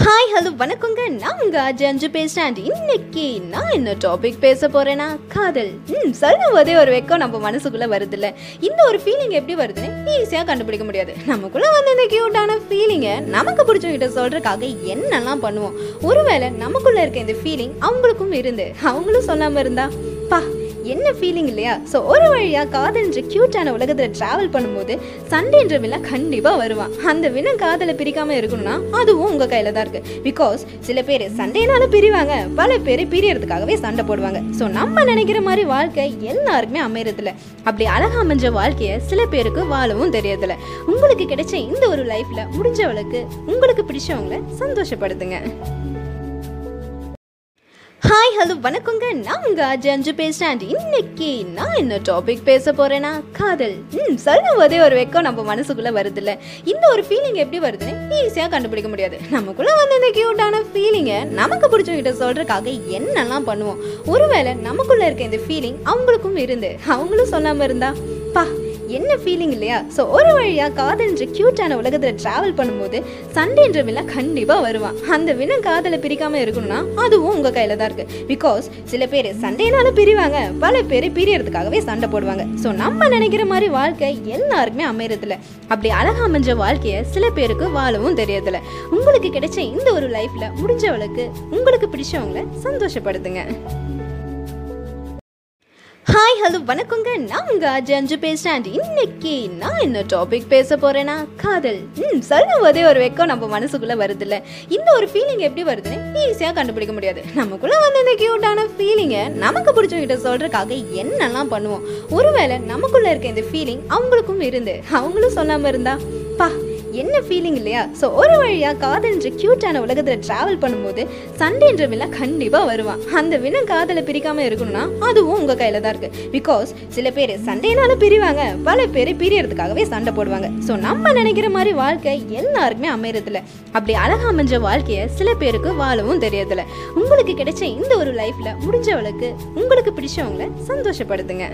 Hi hello வணக்கங்க. நான் உங்க அஜய் அஞ்சு பேசுறேன். இன்னைக்கு நான் என்ன டாபிக் பேச போறேன்னா காதல். ம் சொல்லும் போதே ஒரு வெக்கம் நம்ம மனசுக்குள்ளே வருதுல்ல. இந்த ஒரு ஃபீலிங் எப்படி வருதுன்னு ஈஸியாக கண்டுபிடிக்க முடியாது. நமக்குள்ளே வந்து இந்த க்யூட்டான ஃபீலிங்கை நமக்கு பிடிச்சவங்கிட்ட சொல்கிறதுக்காக என்னெல்லாம் பண்ணுவோம்? ஒருவேளை நமக்குள்ளே இருக்க இந்த ஃபீலிங் அவங்களுக்கும் இருந்து அவங்களும் சொல்லாமல் இருந்தா பா என்ன ஃபீலிங் இல்லையா? ஸோ ஒரு வழியாக காதல்ன்ற க்யூட்டான உலகத்தில் ட்ராவல் பண்ணும்போது சண்டைன்ற வில்லன் கண்டிப்பாக வருவான். அந்த வில்லன் காதலை பிரிக்காமல் இருக்கணும்னா அதுவும் உங்கள் கையில் தான் இருக்குது பிகாஸ் சில பேர் சண்டேனால பிரிவாங்க பல பேர் பிரியறதுக்காகவே சண்டை போடுவாங்க. ஸோ நம்ம நினைக்கிற மாதிரி வாழ்க்கை எல்லாருக்குமே அமையறதில்ல. அப்படி அழகாக அமைஞ்ச வாழ்க்கையை சில பேருக்கு வாழவும் தெரியறதில்ல உங்களுக்கு கிடைச்ச இந்த ஒரு லைஃப்பில் முடிஞ்சவளுக்கு உங்களுக்கு பிடிச்சவங்கள சந்தோஷப்படுத்துங்க. ஹாய் ஹலோ வணக்கங்க. நான் உங்க அஜய் அஞ்சு பேசுறேன். இன்னைக்கு நான் என்ன டாபிக் பேச போறேன்னா காதல். ம் சொல்லும் போதே ஒரு வெக்கம் நம்ம மனசுக்குள்ள வருதுல்ல. இந்த ஒரு ஃபீலிங் எப்படி வருதுன்னு ஈஸியாக கண்டுபிடிக்க முடியாது. நமக்குள்ள வந்து இந்த க்யூட்டான ஃபீலிங்கை நமக்கு பிடிச்சவங்கிட்ட சொல்றதுக்காக என்னெல்லாம் பண்ணுவோம்? ஒருவேளை நமக்குள்ள இருக்க இந்த ஃபீலிங் அவங்களுக்கும் இருந்து அவங்களும் சொல்லாமல் இருந்தா பா என்ன ஃபீலிங் இல்லையா? ஸோ ஒரு வழியாக காதல்ன்ற க்யூட்டான உலகத்தில் ட்ராவல் பண்ணும்போது சண்டைன்ற வில்லன் கண்டிப்பாக வருவான். அந்த வில்லன் காதலை பிரிக்காமல் இருக்கணும்னா அதுவும் உங்கள் கையில் தான் இருக்குது பிகாஸ் சில பேர் சண்டேனாலும் பிரிவாங்க பல பேர் பிரியறதுக்காகவே சண்டை போடுவாங்க. ஸோ நம்ம நினைக்கிற மாதிரி வாழ்க்கை எல்லாருக்குமே அமையறதில்ல. அப்படி அழகாக அமைஞ்ச வாழ்க்கையை சில பேருக்கு வாழவும் தெரியறதில்ல உங்களுக்கு கிடைச்ச இந்த ஒரு லைஃப்பில் முடிஞ்சவளுக்கு உங்களுக்கு பிடிச்சவங்கள சந்தோஷப்படுத்துங்க. ஹாய் ஹலோ வணக்கங்க. நான் உங்க அஜய் அஞ்சு பேசுறேன். இன்னைக்கு நான் என்ன டாபிக் பேச போறேன்னா காதல். ம் சொல்லும் போதே ஒரு வெக்கம் நம்ம மனசுக்குள்ள வருதுல்ல. இந்த ஒரு ஃபீலிங் எப்படி வருதுன்னு ஈஸியாக கண்டுபிடிக்க முடியாது. நமக்குள்ள வந்து இந்த க்யூட்டான ஃபீலிங்கை நமக்கு பிடிச்சவங்கிட்ட சொல்றதுக்காக என்னெல்லாம் பண்ணுவோம்? ஒருவேளை நமக்குள்ள இருக்க இந்த ஃபீலிங் அவங்களுக்கும் இருந்து அவங்களும் சொல்லாமல் இருந்தா பா என்ன ஃபீலிங் இல்லையா? ஸோ ஒரு வழியாக காதல்ன்ற க்யூட்டான உலகத்தில் ட்ராவல் பண்ணும்போது சண்டைன்ற வில்லன் கண்டிப்பாக வருவான். அந்த வில்லன் காதலை பிரிக்காமல் இருக்கணும்னா அதுவும் உங்கள் கையில் தான் இருக்குது பிகாஸ் சில பேர் சண்டைனால பிரிவாங்க பல பேர் பிரியறதுக்காகவே சண்டை போடுவாங்க. ஸோ நம்ம நினைக்கிற மாதிரி வாழ்க்கை எல்லாருக்குமே அமையறதில்ல. அப்படி அழகாக அமைஞ்ச வாழ்க்கையை சில பேருக்கு வாழவும் தெரியறதில்ல உங்களுக்கு கிடைச்ச இந்த ஒரு லைஃப்பில் முடிஞ்சவளுக்கு உங்களுக்கு பிடிச்சவங்கள சந்தோஷப்படுத்துங்க.